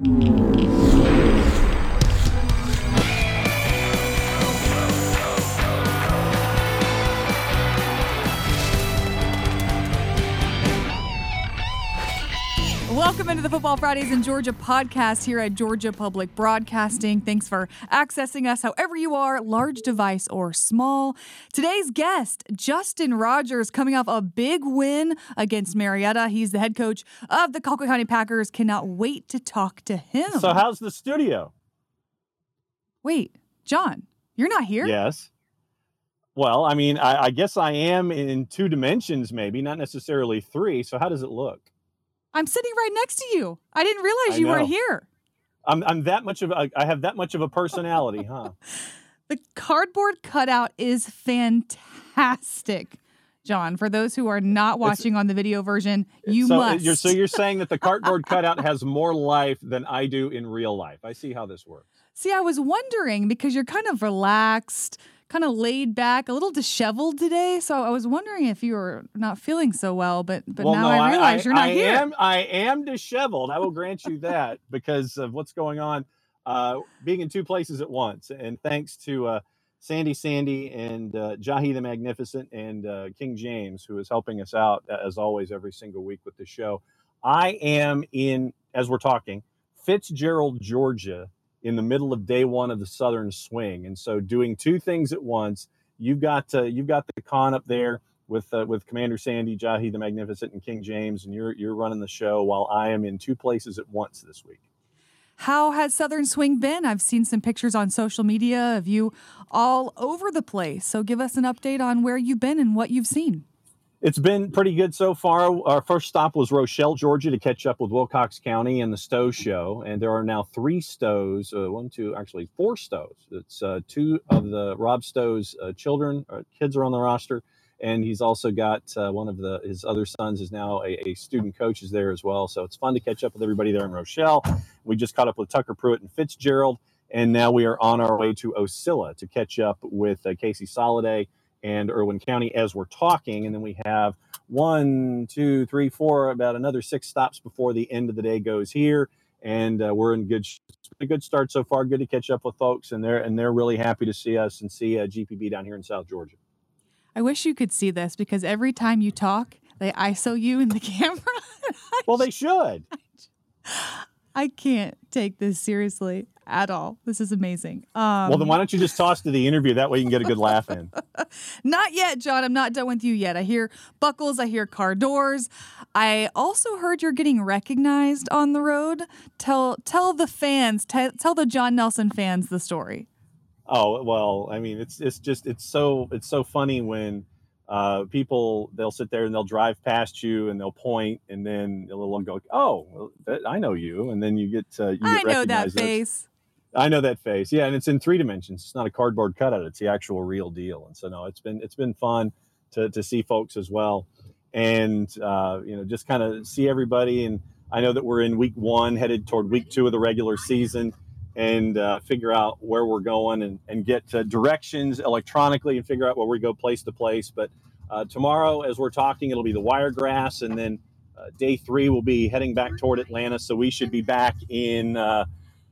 Thank you. Welcome into the Football Fridays in Georgia podcast here at Georgia Public Broadcasting. Thanks for accessing us however you are, large device or small. Today's guest, Justin Rogers, coming off a big win against Marietta. He's the head coach of the Colquitt County Packers. Cannot wait to talk to him. So, how's the studio? Wait, Jon, you're not here? Yes. Well, I mean, I, I guess I am in two dimensions, maybe, not necessarily three. So, how does it look? I'm sitting right next to you. I didn't realize I you weren't here. I'm, I'm that much of a, I have that much of a personality, huh? The cardboard cutout is fantastic. Jon, for those who are not watching on the video version, you so uh, must. You're, so you're saying that the cardboard cutout has more life than I do in real life. I see how this works. See, I was wondering because you're kind of relaxed, kind of laid back, a little disheveled today. So I was wondering if you were not feeling so well, but but well, now no, I realize you're not I here. Am, I am disheveled. I will grant you that because of what's going on, uh, being in two places at once. And thanks to uh, Sandy Sandy and uh, Jahi the Magnificent and uh, King James, who is helping us out as always every single week with the show. I am in, as we're talking, Fitzgerald, Georgia, in the middle of day one of the Southern Swing, and so doing two things at once. You've got uh, you've got the con up there with uh, with Commander Sandy, Jahi the Magnificent, and King James, and you're you're running the show while I am in two places at once this week. How has Southern Swing been? I've seen some pictures on social media of you all over the place. So give us an update on where you've been and what you've seen. It's been pretty good so far. Our first stop was Rochelle, Georgia, to catch up with Wilcox County and the Stowe Show. And there are now three Stows, uh, one, two, actually four Stows. It's uh, two of the Rob Stowe's uh, children, uh, kids are on the roster. And he's also got uh, one of the his other sons is now a, a student coach is there as well. So it's fun to catch up with everybody there in Rochelle. We just caught up with Tucker Pruitt and Fitzgerald. And now we are on our way to Ocilla to catch up with uh, Casey Soliday and Irwin County as we're talking. And then we have one, two, three, four, about another six stops before the end of the day goes here. And uh, we're in good, a good start so far. Good to catch up with folks, and they're and they're really happy to see us and see uh, GPB down here in South Georgia. I wish you could see this because every time you talk, they ISO you in the camera. Well, they should. I can't take this seriously at all. This is amazing. Um, well, then why don't you just toss to the interview? That way you can get a good laugh in. Not yet, Jon. I'm not done with you yet. I hear buckles, I hear car doors. I also heard you're getting recognized on the road. Tell tell the fans, te- tell the Jon Nelson fans the story. Oh well, I mean, it's it's just it's so it's so funny when uh, people they'll sit there and they'll drive past you and they'll point and then they'll go, "Oh, well, I know you," and then you get uh, you I get know that. Face. I know that face. Yeah, and it's in three dimensions. It's not a cardboard cutout. It's the actual real deal. And so no, it's been it's been fun to to see folks as well, and uh, you know just kind of see everybody. And I know that we're in week one, headed toward week two of the regular season, and uh, figure out where we're going and and get uh, directions electronically and figure out where we go place to place. But uh, tomorrow, as we're talking, it'll be the Wiregrass, and then uh, day three we'll be heading back toward Atlanta. So we should be back in. Uh,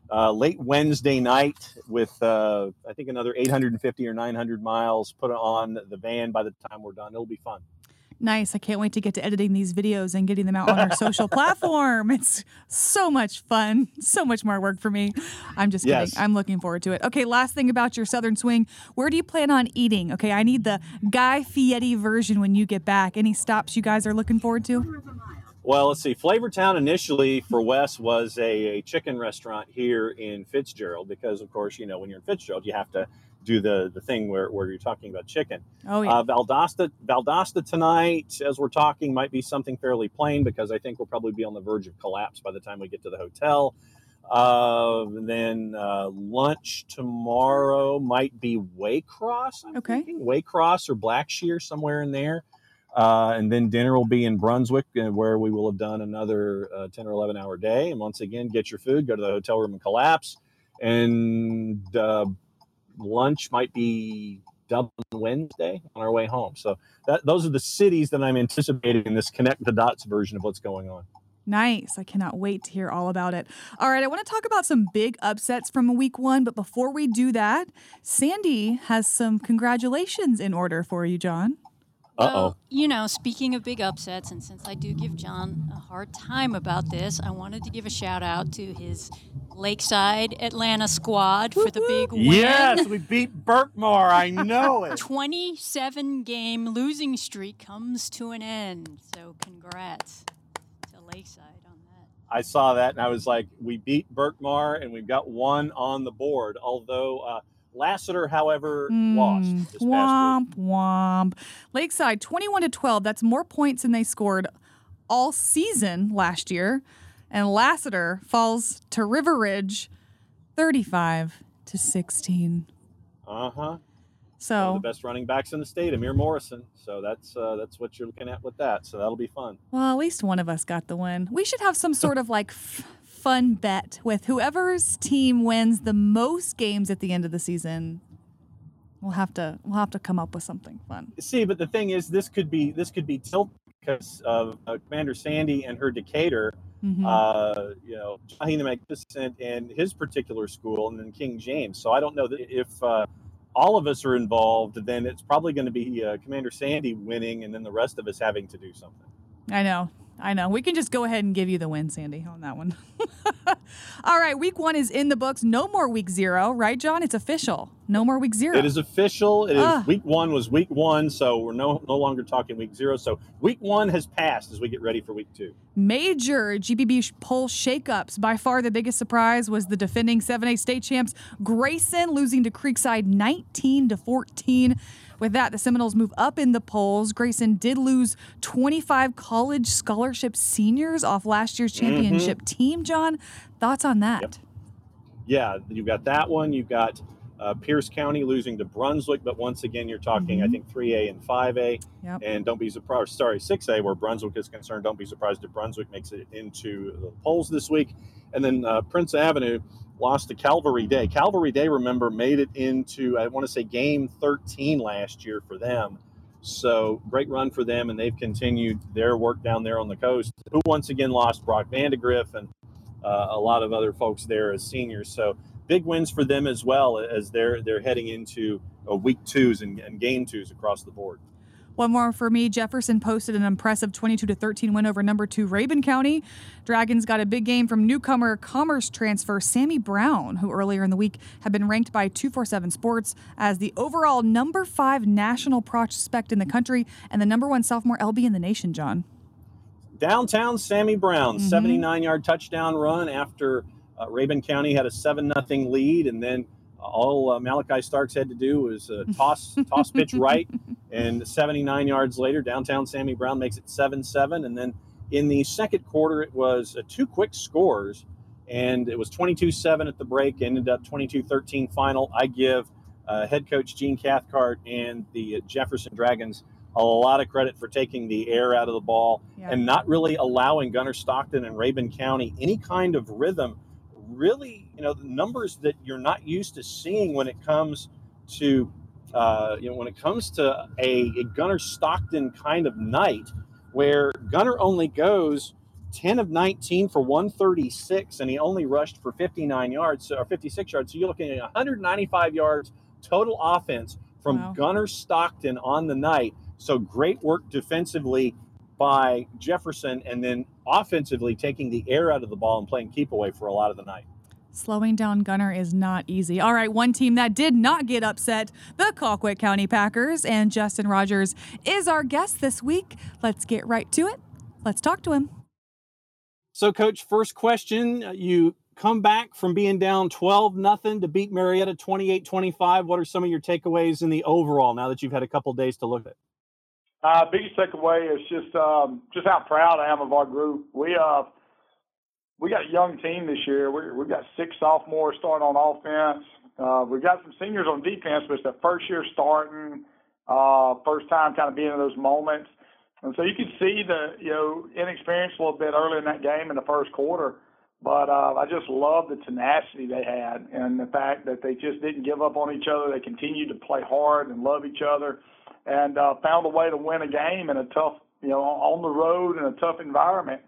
uh, late Wednesday night with I think another 850 or 900 miles put on the van by the time we're done. It'll be fun. Nice. I can't wait to get to editing these videos and getting them out on our social platform. It's so much fun. So much more work for me. I'm just kidding. Yes. I'm looking forward to it. Okay, last thing about your Southern Swing. Where do you plan on eating? Okay, I need the Guy Fieri version when you get back. Any stops you guys are looking forward to? Well, let's see. Flavortown initially for Wes was a, a chicken restaurant here in Fitzgerald because, of course, you know when you're in Fitzgerald, you have to do the the thing where, where you're talking about chicken. Oh, yeah. Uh, Valdosta, Valdosta tonight, as we're talking, might be something fairly plain because I think we'll probably be on the verge of collapse by the time we get to the hotel. Uh, and then uh, lunch tomorrow might be Waycross. I'm Okay. thinking. Waycross or Blackshear, somewhere in there. Uh, and then dinner will be in Brunswick, uh, where we will have done another uh, 10 or 11 hour day. And once again, get your food, go to the hotel room and collapse. And uh, lunch might be Dublin Wednesday on our way home. So that those are the cities that I'm anticipating in this connect the dots version of what's going on. Nice. I cannot wait to hear all about it. All right, I want to talk about some big upsets from week one, but before we do that, Sandy has some congratulations in order for you, Jon. Well, you know, speaking of big upsets, and since I do give Jon a hard time about this, I wanted to give a shout out to his Lakeside Atlanta squad for the big win. Yes, we beat Berkmar. I know it. 27 game losing streak comes to an end. So, congrats to Lakeside on that. I saw that and I was like, we beat Berkmar and we've got one on the board. Although uh, Lassiter, however, lost Mm, this past week. womp womp. Lakeside 21 to 12. That's more points than they scored all season last year. And Lassiter falls to River Ridge 35 to 16. Uh huh. One of So, the best running backs in the state, Amir Morrison. So that's uh, that's what you're looking at with that. So that'll be fun. well, at least one of us got the win. We should have some sort of like f- fun bet with whoever's team wins the most games at the end of the season. We'll have to we'll have to come up with something fun. See, but the thing is, this could be this could be tilt because of uh, Commander Sandy and her Decatur. Mhm. Uh, you know, Johnny the Magnificent and his particular school, and then King James. So I don't know that if uh, all of us are involved, then it's probably going to be uh, Commander Sandy winning, and then the rest of us having to do something. I know. I know. We can just go ahead and give you the win, Sandy, on that one. All right, week one is in the books. No more week zero, right, Jon? It's official. No more week zero. It is official. It is Ah. week one was week one, so we're no no longer talking week zero. So week one has passed as we get ready for week two. Major GPB poll shakeups. By far the biggest surprise was the defending 7A state champs Grayson losing to Creekside 19 to 14. With that, the Seminoles move up in the polls. Grayson did lose 25 college scholarship seniors off last year's mm-hmm. championship team. Jon, thoughts on that? Yeah, you've got that one. You've got uh, Pierce County losing to Brunswick, but once again, you're talking, I Mhm. think, 3A and 5A. Yep. And don't be surprised, sorry, 6A, where Brunswick is concerned. Don't be surprised if Brunswick makes it into the polls this week. And then uh, Prince Avenue lost to Calvary Day. Calvary Day, remember, made it into, I want to say, game 13 last year for them. So great run for them, and they've continued their work down there on the coast. Who once again lost Brock Vandagriff and uh, a lot of other folks there as seniors. So big wins for them as well as they're they're heading into week twos and, and game twos across the board. One more for me. Jefferson posted an impressive 22 to 13 win over number two Rabun County. Dragons got a big game from newcomer commerce transfer Sammy Brown, who earlier in the week had been ranked by 247 Sports as the overall number five national prospect in the country and the number one sophomore LB in the nation, Jon. Downtown Sammy Brown, Mhm. 79 yard touchdown run after uh, Rabun County had a 7 nothing lead. And then all uh, Malaki Starks had to do was uh, toss, toss pitch right. And 79 yards later, downtown Sammy Brown makes it 7 7. And then in the second quarter, it was uh, two quick scores. And it was 22 7 at the break, ended up 22 13 final. I give uh, head coach Gene Cathcart and the Jefferson Dragons a lot of credit for taking the air out of the ball Yeah. and not really allowing Gunner Stockton and Rabun County any kind of rhythm. Really, you know, the numbers that you're not used to seeing when it comes to, uh, you know, when it comes to a, a Gunner Stockton kind of night, where Gunner only goes 10 of 19 for 136, and he only rushed for 59 yards or 56 yards. So you're looking at 195 yards total offense from Wow. Gunner Stockton on the night. So great work defensively by Jefferson, and then offensively taking the air out of the ball and playing keep away for a lot of the night. Slowing down Gunner is not easy. All right, one team that did not get upset, the Colquitt County Packers, and Justin Rogers is our guest this week. Let's get right to it. Let's talk to him. So, coach, first question: You come back from being down twelve nothing to beat Marietta 28-25. What are some of your takeaways in the overall now that you've had a couple days to look at? Uh, biggest takeaway is just um, just how proud I am of our group. We uh we got a young team this year. We we've got six sophomores starting on offense. Uh, we've got some seniors on defense, but it's their first year starting, uh, first time kind of being in those moments. And so you could see the you know inexperience a little bit early in that game in the first quarter. But uh, I just love the tenacity they had and the fact that they just didn't give up on each other. They continued to play hard and love each other and uh, found a way to win a game in a tough, you know, on the road in a tough environment.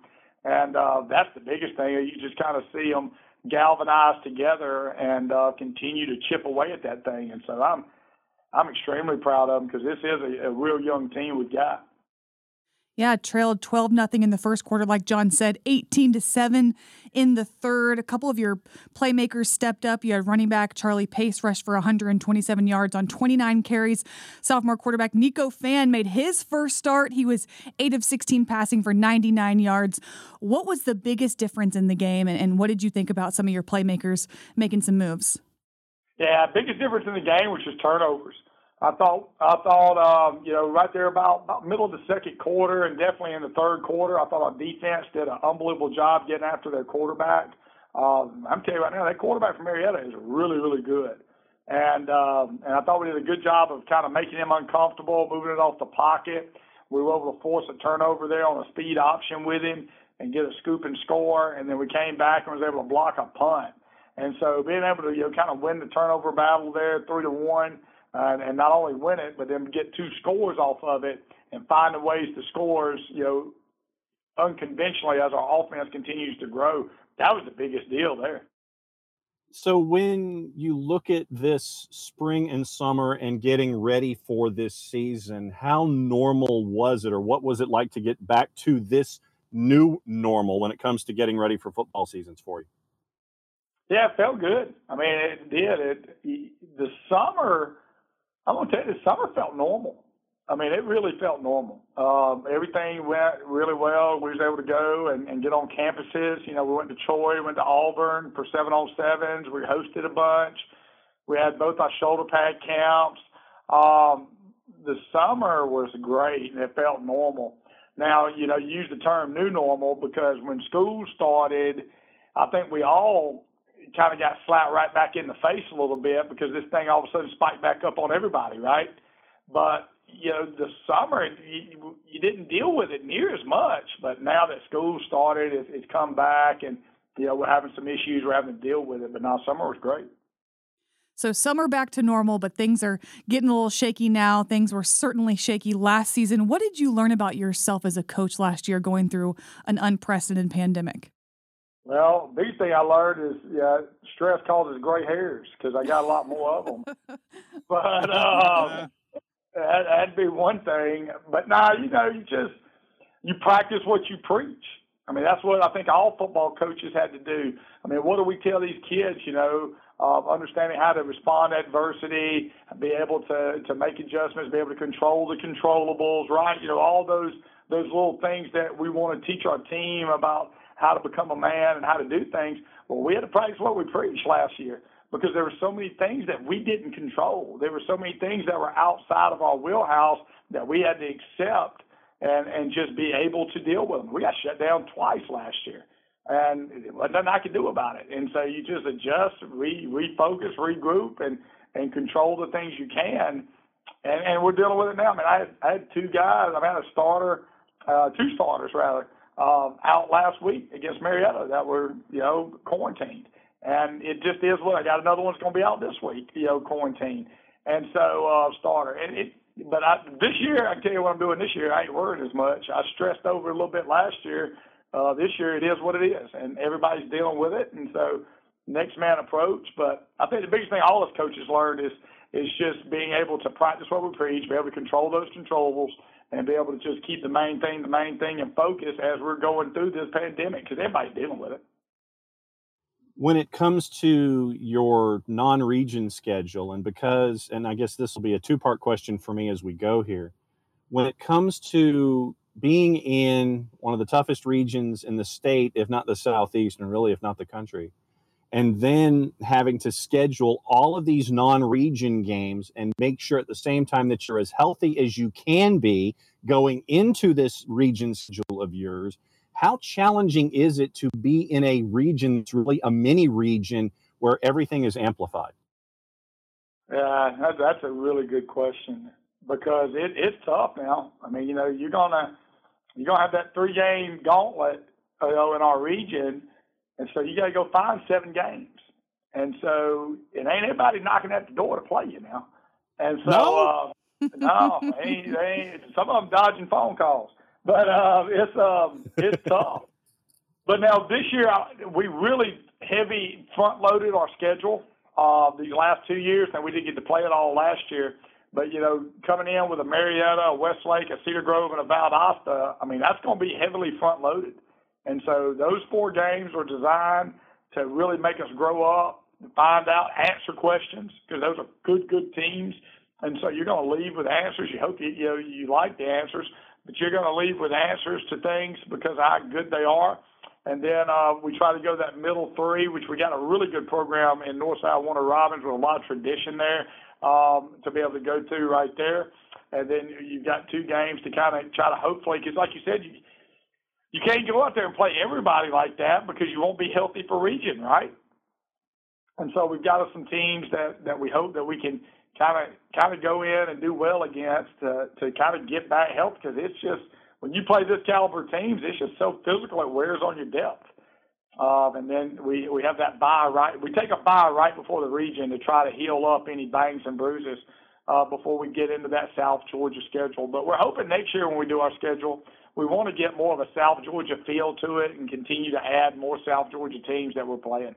and uh, that's the biggest thing. You just kind of see them galvanize together and uh, continue to chip away at that thing. And so I'm I'm extremely proud of them because this is a, a real young team we've got. Yeah, trailed 12 nothing in the first quarter like Jon said, 18 to 7 in the third. A couple of your playmakers stepped up. You had running back Charlie Pace rush for 127 yards on 29 carries. Sophomore quarterback Nico Fan made his first start. He was 8 of 16 passing for 99 yards. What was the biggest difference in the game and, and what did you think about some of your playmakers making some moves? Yeah, biggest difference in the game was just turnovers. I thought I thought um, you know right there about, about middle of the second quarter and definitely in the third quarter, I thought our defense did an unbelievable job getting after their quarterback. Um, I'm telling you right now, that quarterback from Marietta is really really good, and um, and I thought we did a good job of kind of making him uncomfortable, moving it off the pocket. We were able to force a turnover there on a speed option with him and get a scoop and score, and then we came back and was able to block a punt. And so being able to you know kind of win the turnover battle there, three to one uh, and not only win it, but then get two scores off of it and find the ways to scores, you know, unconventionally as our offense continues to grow. That was the biggest deal there. So when you look at this spring and summer and getting ready for this season, how normal was it or what was it like to get back to this new normal when it comes to getting ready for football seasons for you? Yeah, it felt good. I mean, it did. It the summer I'm gonna tell you, the summer felt normal. I mean, it really felt normal. Um, everything went really well. We was able to go and, and get on campuses. You know, we went to Troy, went to Auburn for seven on sevens. We hosted a bunch. We had both our shoulder pad camps. Um, the summer was great and it felt normal. Now, you know, use the term new normal because when school started, I think we all kind of got slapped right back in the face a little bit because this thing all of a sudden spiked back up on everybody, right? But you know, the summer you, you didn't deal with it near as much, but now that school started, it, it's come back, and you know we're having some issues. We're having to deal with it, but now summer was great. So summer back to normal, but things are getting a little shaky now. Things were certainly shaky last season. What did you learn about yourself as a coach last year going through an unprecedented pandemic? Well, the thing I learned is yeah, stress causes gray hairs because I got a lot more of them. but um, that, that'd be one thing. But now, nah, you know, you just you practice what you preach. I mean, that's what I think all football coaches had to do. I mean, what do we tell these kids? You know, uh, understanding how to respond to adversity, be able to to make adjustments, be able to control the controllables, right? You know, all those those little things that we want to teach our team about how to become a man and how to do things. Well, we had to practice what we preached last year because there were so many things that we didn't control. There were so many things that were outside of our wheelhouse that we had to accept and and just be able to deal with them. We got shut down twice last year, and nothing I could do about it. And so you just adjust, re refocus, regroup, and and control the things you can. And and we're dealing with it now. I mean, I had, I had two guys. I had a starter, uh, two starters rather uh, out last week against Marietta that were, you know, quarantined. And it just is what I got another one's going to be out this week, you know, quarantine. And so, uh, starter. And it, but I, this year, I tell you what I'm doing this year. I ain't worried as much. I stressed over a little bit last year. Uh, this year, it is what it is, and everybody's dealing with it. And so, next man approach. But I think the biggest thing all us coaches learned is is just being able to practice what we preach, be able to control those controllables, and be able to just keep the main thing the main thing and focus as we're going through this pandemic because everybody's dealing with it. When it comes to your non region schedule, and because, and I guess this will be a two part question for me as we go here. When it comes to being in one of the toughest regions in the state, if not the Southeast, and really, if not the country, and then having to schedule all of these non-region games and make sure at the same time that you're as healthy as you can be going into this region schedule of yours how challenging is it to be in a region that's really a mini region where everything is amplified? Uh, yeah that's a really good question because it, it's tough now. I mean you know you're gonna you're gonna have that three game gauntlet you know in our region and so you got to go find seven games. And so it ain't everybody knocking at the door to play you now. And so, no, uh, no, ain't, ain't, some of them dodging phone calls, but uh, it's um, it's tough. But now this year, we really heavy front loaded our schedule uh, these last two years, and we didn't get to play it all last year. But you know, coming in with a Marietta, a Westlake, a Cedar Grove, and a Valdosta, I mean that's going to be heavily front loaded. And so those four games are designed to really make us grow up, find out, answer questions because those are good, good teams. And so you're going to leave with answers. You hope you you, know, you like the answers, but you're going to leave with answers to things because how good they are. And then uh, we try to go that middle three, which we got a really good program in Northside Warner Robins with a lot of tradition there um, to be able to go to right there. And then you've got two games to kind of try to hopefully, because like you said, you, you can't go out there and play everybody like that because you won't be healthy for region, right? And so we've got some teams that, that we hope that we can kind of kind of go in and do well against to, to kind of get back health because it's just – when you play this caliber teams, it's just so physical it wears on your depth. Um, and then we, we have that bye right. We take a bye right before the region to try to heal up any bangs and bruises uh, before we get into that South Georgia schedule. But we're hoping next year when we do our schedule, we want to get more of a South Georgia feel to it and continue to add more South Georgia teams that we're playing.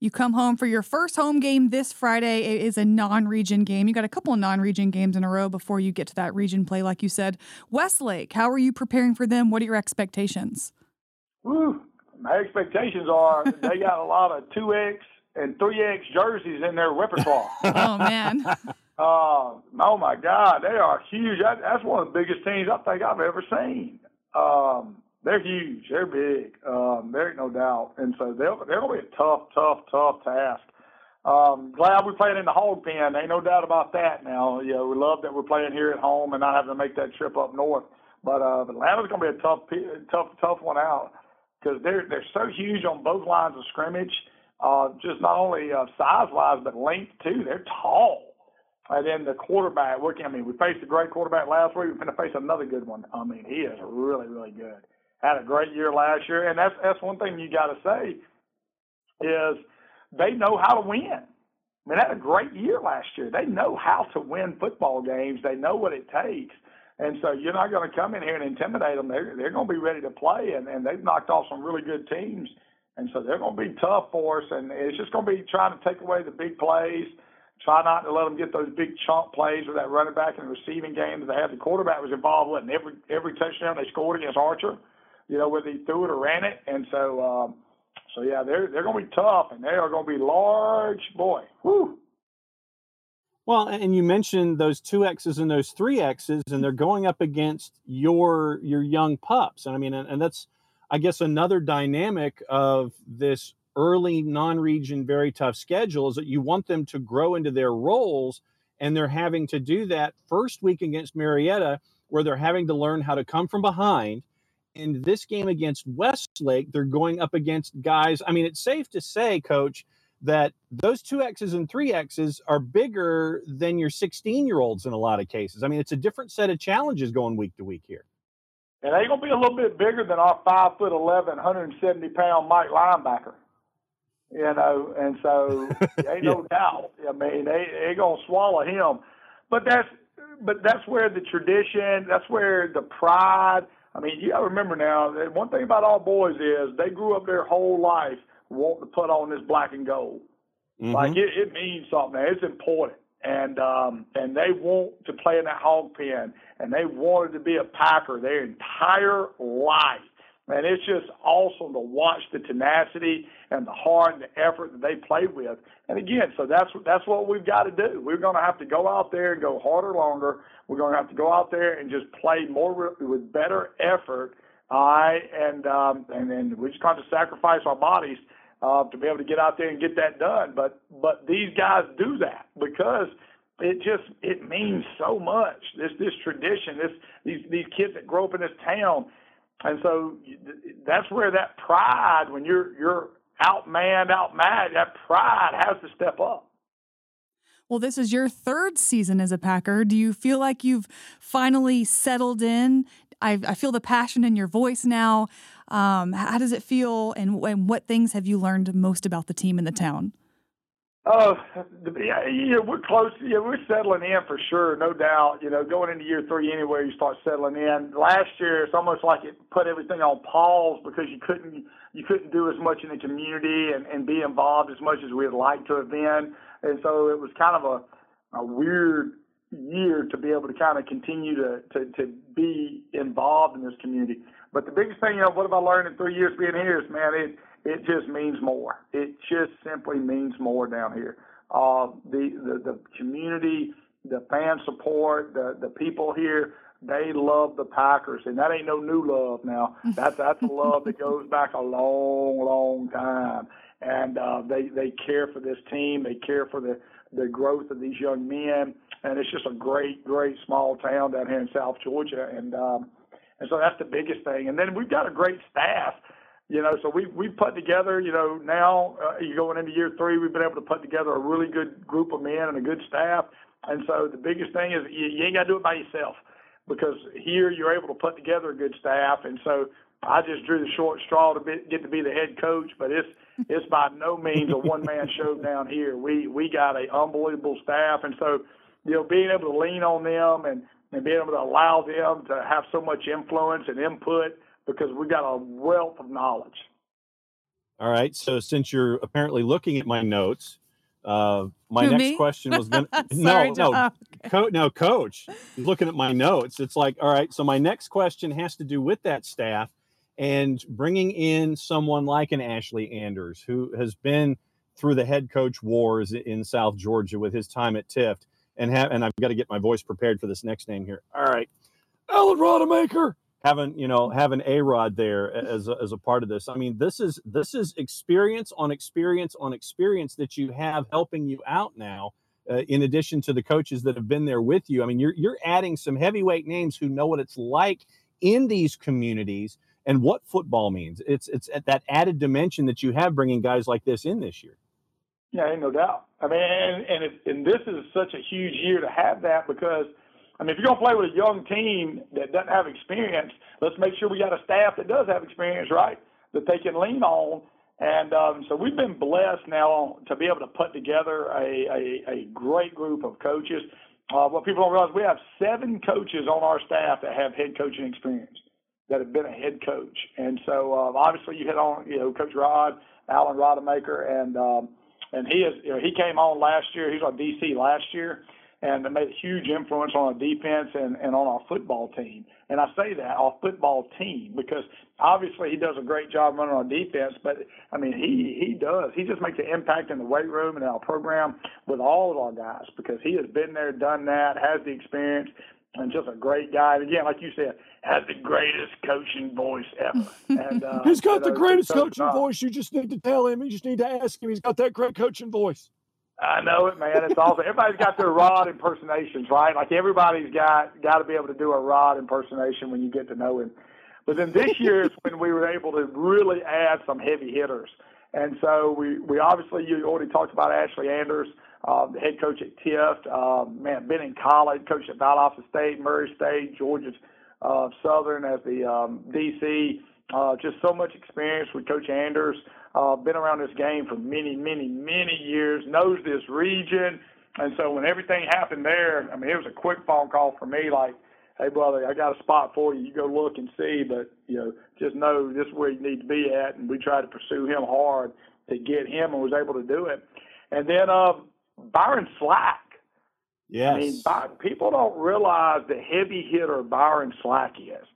You come home for your first home game this Friday. It is a non region game. You got a couple of non region games in a row before you get to that region play, like you said. Westlake, how are you preparing for them? What are your expectations? Woo. My expectations are they got a lot of 2X and 3X jerseys in their repertoire. oh, man. Uh, oh, my God. They are huge. That, that's one of the biggest teams I think I've ever seen. Um, they're huge. They're big. Um, there ain't no doubt. And so they'll, they're going to be a tough, tough, tough task. Um, glad we're playing in the hog pen. Ain't no doubt about that now. You know, we love that we're playing here at home and not having to make that trip up north. But uh, Atlanta's going to be a tough, tough, tough one out because they're they're so huge on both lines of scrimmage. Uh, just not only uh, size wise, but length too. They're tall. And then the quarterback. I mean, we faced a great quarterback last week. We're going to face another good one. I mean, he is really, really good had a great year last year, and that's that's one thing you got to say is they know how to win. I mean, they had a great year last year. They know how to win football games. They know what it takes. And so you're not going to come in here and intimidate them. They're, they're going to be ready to play, and, and they've knocked off some really good teams. And so they're going to be tough for us, and it's just going to be trying to take away the big plays, try not to let them get those big chunk plays with that running back and receiving game that they had. The quarterback was involved with in every every touchdown they scored against Archer you know, whether he threw it or ran it. And so, um, so yeah, they're they're going to be tough, and they are going to be large, boy. Well, and you mentioned those two X's and those three X's, and they're going up against your your young pups. And I mean, and, and that's, I guess, another dynamic of this early non-region very tough schedule is that you want them to grow into their roles, and they're having to do that first week against Marietta, where they're having to learn how to come from behind in this game against Westlake, they're going up against guys. I mean, it's safe to say, coach, that those two X's and three X's are bigger than your 16 year olds in a lot of cases. I mean, it's a different set of challenges going week to week here. And they're going to be a little bit bigger than our 5 foot 11, 170 pound Mike linebacker. You know, and so ain't no doubt. I mean, they they gonna swallow him, but that's but that's where the tradition, that's where the pride, I mean, you got to remember now, one thing about all boys is they grew up their whole life wanting to put on this black and gold. Mm-hmm. Like it, it means something. It's important. And um, and they want to play in that hog pen, and they wanted to be a Packer their entire life. And it's just awesome to watch the tenacity and the heart and the effort that they play with. And again, so that's that's what we've got to do. We're going to have to go out there and go harder, longer. We're going to have to go out there and just play more with better effort. All right, and um, and then we just got to sacrifice our bodies uh, to be able to get out there and get that done. But but these guys do that because it just it means so much. This this tradition, this these these kids that grow up in this town and so that's where that pride, when you're you're outmanned, outmatched, that pride has to step up. Well, this is your third season as a Packer. Do you feel like you've finally settled in? I, I feel the passion in your voice now. Um, how does it feel, and, and what things have you learned most about the team in the town? Oh, yeah, we're close. Yeah, we're settling in for sure, no doubt. You know, going into year three anywhere, you start settling in. Last year, it's almost like it put everything on pause because you couldn't you couldn't do as much in the community and, and be involved as much as we'd like to have been. And so it was kind of a, a weird year to be able to kind of continue to, to, to be involved in this community. But the biggest thing, you know, what have I learned in three years being here is, man, it it just means more. It just simply means more down here. Uh, the, the the community, the fan support, the the people here, they love the Packers, and that ain't no new love now. That's that's a love that goes back a long, long time, and uh, they they care for this team. They care for the the growth of these young men, and it's just a great, great small town down here in South Georgia, and um, and so that's the biggest thing. And then we've got a great staff you know, so we we put together. You know, now uh, you're going into year three. We've been able to put together a really good group of men and a good staff. And so the biggest thing is you, you ain't got to do it by yourself because here you're able to put together a good staff. And so I just drew the short straw to be, get to be the head coach, but it's it's by no means a one man show down here. We we got a unbelievable staff, and so you know being able to lean on them and and being able to allow them to have so much influence and input because we've got a wealth of knowledge. All right. So since you're apparently looking at my notes, uh, my Who, next me? question was going to Sorry, no, Jon. no, Okay. Co- no, coach. Looking at my notes, it's like, all right. So my next question has to do with that staff and bringing in someone like an Ashley Anders, who has been through the head coach wars in South Georgia with his time at Tift, and have, and I've got to get my voice prepared for this next name here. All right, Alan Rodemaker. Having you know having a Rod there as a, as a part of this. I mean, this is this is experience on experience on experience that you have helping you out now uh, in addition to the coaches that have been there with you. I mean, you're you're adding some heavyweight names who know what it's like in these communities and what football means. It's it's at that added dimension that you have bringing guys like this in this year. Yeah, ain't no doubt. I mean, and and, and this is such a huge year to have that because, I mean, if you're gonna play with a young team that doesn't have experience, let's make sure we got a staff that does have experience, right? That they can lean on. And um, so we've been blessed now to be able to put together a, a, a great group of coaches. Uh, what people don't realize, we have seven coaches on our staff that have head coaching experience, that have been a head coach. And so um, obviously you hit on, you know, Coach Rod, Alan Rodemaker, and um, and he is, you know, he came on last year. He was on DC last year, and made a huge influence on our defense and, and on our football team. And I say that our football team because obviously he does a great job running our defense, but I mean he he does. He just makes an impact in the weight room and our program with all of our guys because he has been there, done that, has the experience, and just a great guy. And again, like you said, has the greatest coaching voice ever. And uh, He's got the greatest coaching voice. You just need to tell him. You just need to ask him. He's got that great coaching voice. I know it, man. It's awesome. Everybody's got their Rod impersonations, right? Like everybody's got got to be able to do a Rod impersonation when you get to know him. But then this year is when we were able to really add some heavy hitters. And so we, we obviously, you already talked about Ashley Anders, uh, the head coach at Tift, uh, man, been in college, coached at Valdosta State, Murray State, Georgia uh, Southern as the um, DC. Uh, just so much experience with Coach Anders. Uh, been around this game for many, many, many years. Knows this region, and so when everything happened there, I mean, it was a quick phone call for me. Like, hey, brother, I got a spot for you. You go look and see, but you know, just know this is where you need to be at. And we tried to pursue him hard to get him, and was able to do it. And then uh, Byron Slack. Yes. I mean, people don't realize the heavy hitter Byron Slack is.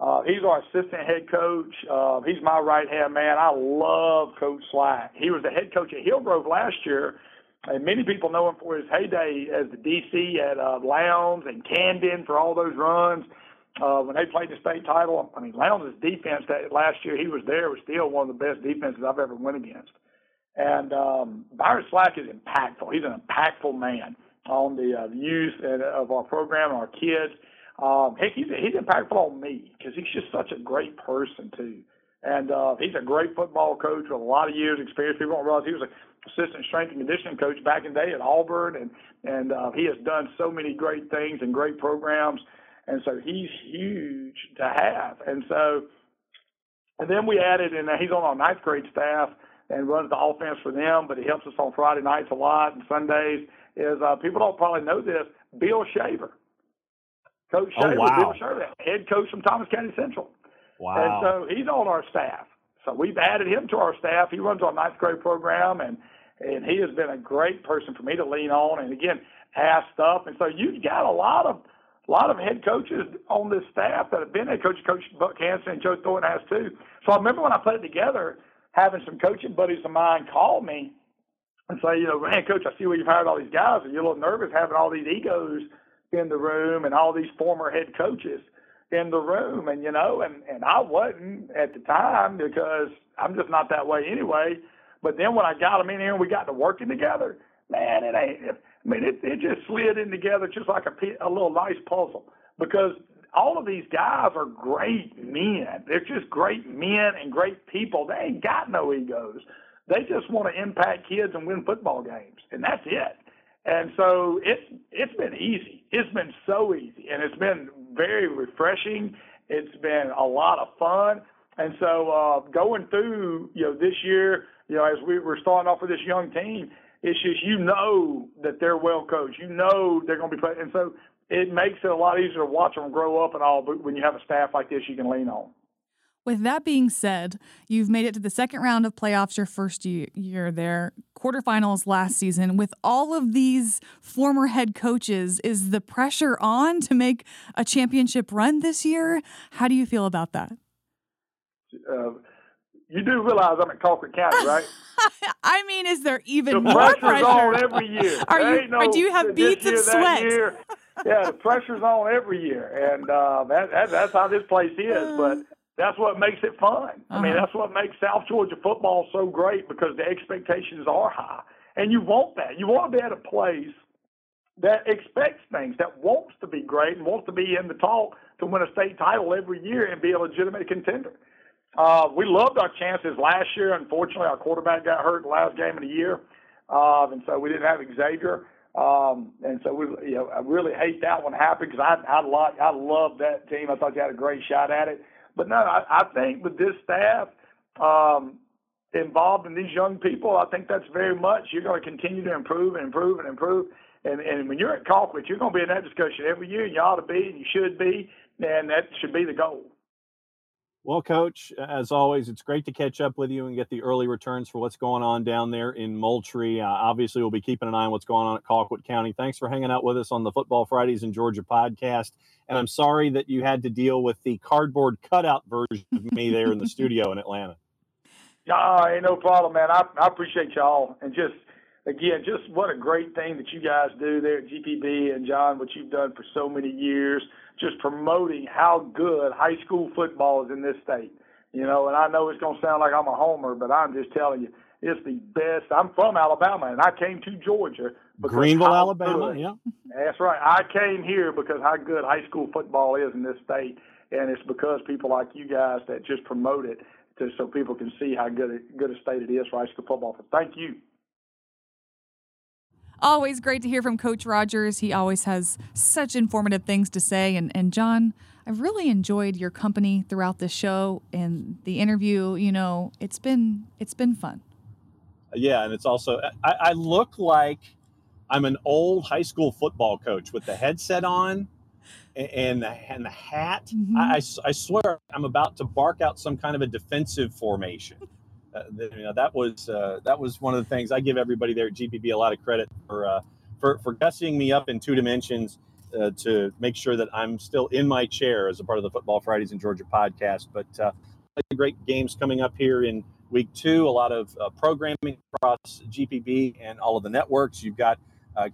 Uh, he's our assistant head coach. Uh, he's my right hand man. I love Coach Slack. He was the head coach at Hillgrove last year, and many people know him for his heyday as the DC at uh, Lowndes and Camden for all those runs. Uh, when they played the state title, I mean, Lowndes' defense that last year he was there was still one of the best defenses I've ever went against. And um, Byron Slack is impactful. He's an impactful man on the uh, youth and, of our program our kids. Um, heck, he's, he's impactful on me because he's just such a great person too. And uh, he's a great football coach with a lot of years experience. People don't realize he was an assistant strength and conditioning coach back in the day at Auburn, and and uh, he has done so many great things and great programs. And so he's huge to have. And so, and then we added, and he's on our ninth grade staff, and runs the offense for them, but he helps us on Friday nights a lot and Sundays. Is uh, people don't probably know this? Bill Shaver, Coach Oh, Shaver, wow. Bill Shaver, head coach from Thomas County Central. Wow. And so he's on our staff. So we've added him to our staff. He runs our ninth grade program, and and he has been a great person for me to lean on. And again, ask stuff. And so you've got a lot of a lot of head coaches on this staff that have been head coach. Coach Buck Hansen and Joe Thornton has too. So I remember when I put it together, having some coaching buddies of mine call me and say, you know, man, coach, I see where you've hired all these guys. Are you're a little nervous having all these egos in the room and all these former head coaches? in the room and you know and and I wasn't at the time because I'm just not that way anyway but then when I got them in here and we got to working together man it ain't I mean it it just slid in together just like a a little nice puzzle because all of these guys are great men they're just great men and great people they ain't got no egos they just want to impact kids and win football games and that's it and so it's it's been easy. It's been so easy, and it's been very refreshing. It's been a lot of fun. And so uh, going through, you know, this year, you know, as we were starting off with this young team, it's just you know that they're well coached. You know they're going to be playing, and so it makes it a lot easier to watch them grow up and all. But when you have a staff like this, you can lean on. With that being said, you've made it to the second round of playoffs your first year there, quarterfinals last season. With all of these former head coaches, is the pressure on to make a championship run this year? How do you feel about that? Uh, you do realize I'm at Colquitt County, right? I mean, is there even the more pressure's pressure? on every year. Are There you- no do you have beads of year, that sweat? Yeah, the pressure's on every year, and uh, that, that that's how this place is. But that's what makes it fun. I mean, Uh-huh. that's what makes South Georgia football so great because the expectations are high, and you want that. You want to be at a place that expects things, that wants to be great, and wants to be in the talk to win a state title every year and be a legitimate contender. Uh, we loved our chances last year. Unfortunately, our quarterback got hurt the last game of the year, uh, and so we didn't have Xavier. Um, and so we, you know, I really hate that one happened because I, I like, I love that team. I thought you had a great shot at it. But no, I, I think with this staff um, involved in these young people, I think that's very much you're going to continue to improve and improve and improve. And, and when you're at Colquitt, you're going to be in that discussion every year. You ought to be, and you should be, and that should be the goal. Well, Coach, as always, it's great to catch up with you and get the early returns for what's going on down there in Moultrie. Uh, obviously, we'll be keeping an eye on what's going on at Colquitt County. Thanks for hanging out with us on the Football Fridays in Georgia podcast. And I'm sorry that you had to deal with the cardboard cutout version of me there in the studio in Atlanta. Ah, ain't no problem, man. I, I appreciate y'all, and just again, just what a great thing that you guys do there at GPB and Jon, what you've done for so many years, just promoting how good high school football is in this state. You know, and I know it's gonna sound like I'm a homer, but I'm just telling you, it's the best. I'm from Alabama, and I came to Georgia. because Greenville, Alabama. good- Yeah. That's right. I came here because how good high school football is in this state, and it's because people like you guys that just promote it to so people can see how good a, good a state it is for high school football. So thank you. Always great to hear from Coach Rogers. He always has such informative things to say. And, and Jon, I've really enjoyed your company throughout the show and the interview. You know, it's been it's been fun. Yeah, and it's also I, I look like I'm an old high school football coach with the headset on and and the, and the hat. Mhm. I, I swear I'm about to bark out some kind of a defensive formation. Uh, you know, that was uh, that was one of the things I give everybody there at GPB a lot of credit for uh, for for gussying me up in two dimensions uh, to make sure that I'm still in my chair as a part of the Football Fridays in Georgia podcast. But uh, great games coming up here in week two. A lot of uh, programming across GPB and all of the networks. You've got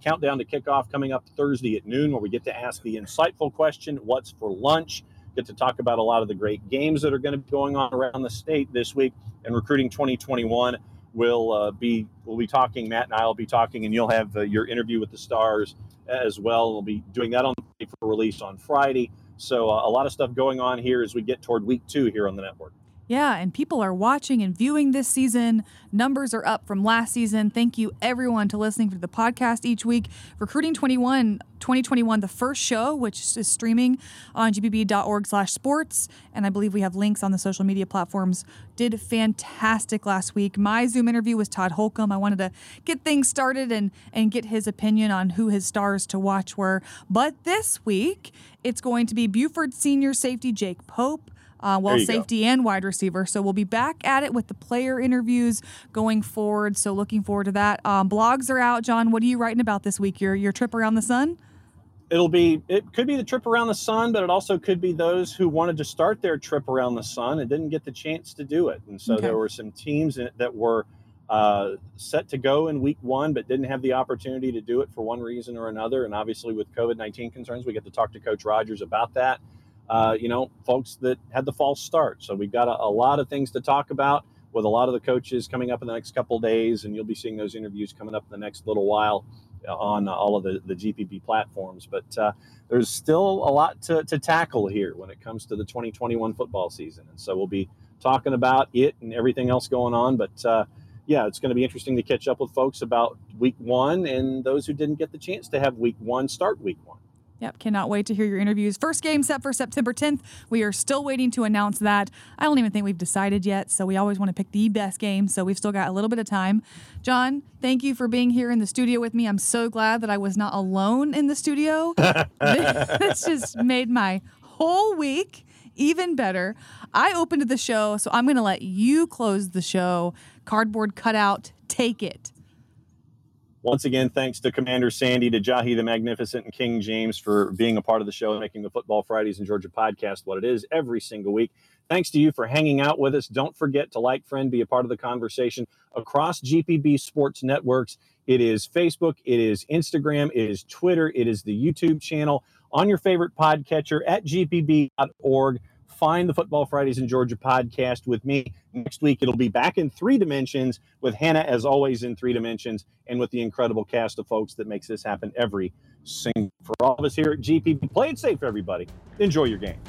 countdown to kickoff coming up Thursday at noon, where we get to ask the insightful question, "What's for lunch?" Get to talk about a lot of the great games that are going to be going on around the state this week, and recruiting 2021. We'll uh, be we'll be talking. Matt and I will be talking, and you'll have uh, your interview with the stars as well. We'll be doing that on for release on Friday. So uh, a lot of stuff going on here as we get toward week two here on the network. Yeah, and people are watching and viewing this season. Numbers are up from last season. Thank you everyone to listening to the podcast each week. Recruiting 21 2021 the first show which is streaming on gpb.org/sports and I believe we have links on the social media platforms. Did fantastic last week. My Zoom interview was Todd Holcomb. I wanted to get things started and and get his opinion on who his stars to watch were. But this week, it's going to be Buford senior safety Jake Pope uh, well, safety go. and wide receiver. So we'll be back at it with the player interviews going forward. So looking forward to that. Um, blogs are out. Jon, what are you writing about this week? Your your trip around the sun? It'll be it could be the trip around the sun, but it also could be those who wanted to start their trip around the sun and didn't get the chance to do it. And so okay. there were some teams that were uh, set to go in week one, but didn't have the opportunity to do it for one reason or another. And obviously, with COVID 19 concerns, we get to talk to Coach Rogers about that uh, you know, folks that had the false start. So we've got a, a, lot of things to talk about with a lot of the coaches coming up in the next couple days, and you'll be seeing those interviews coming up in the next little while uh, on all of the, the GPB platforms. But uh, there's still a lot to, to tackle here when it comes to the 2021 football season. And so we'll be talking about it and everything else going on. But uh, yeah, it's going to be interesting to catch up with folks about week one and those who didn't get the chance to have week one start week one. Yep, cannot wait to hear your interviews. First game set for September 10th. We are still waiting to announce that. I don't even think we've decided yet, so we always want to pick the best game, so we've still got a little bit of time. Jon, thank you for being here in the studio with me. I'm so glad that I was not alone in the studio. this just made my whole week even better. I opened the show, so I'm going to let you close the show. Cardboard cutout, take it. Once again, thanks to Commander Sandy, to Jahi the Magnificent, and King James for being a part of the show and making the Football Fridays in Georgia podcast what it is every single week. Thanks to you for hanging out with us. Don't forget to like, friend, be a part of the conversation across GPB Sports Networks. It is Facebook, it is Instagram, it is Twitter, it is the YouTube channel on your favorite podcatcher at gpb.org find the Football Fridays in Georgia podcast with me. Next week, it'll be back in three dimensions with Hannah, as always, in three dimensions, and with the incredible cast of folks that makes this happen every single. For all of us here at GPB, play it safe, everybody. Enjoy your games.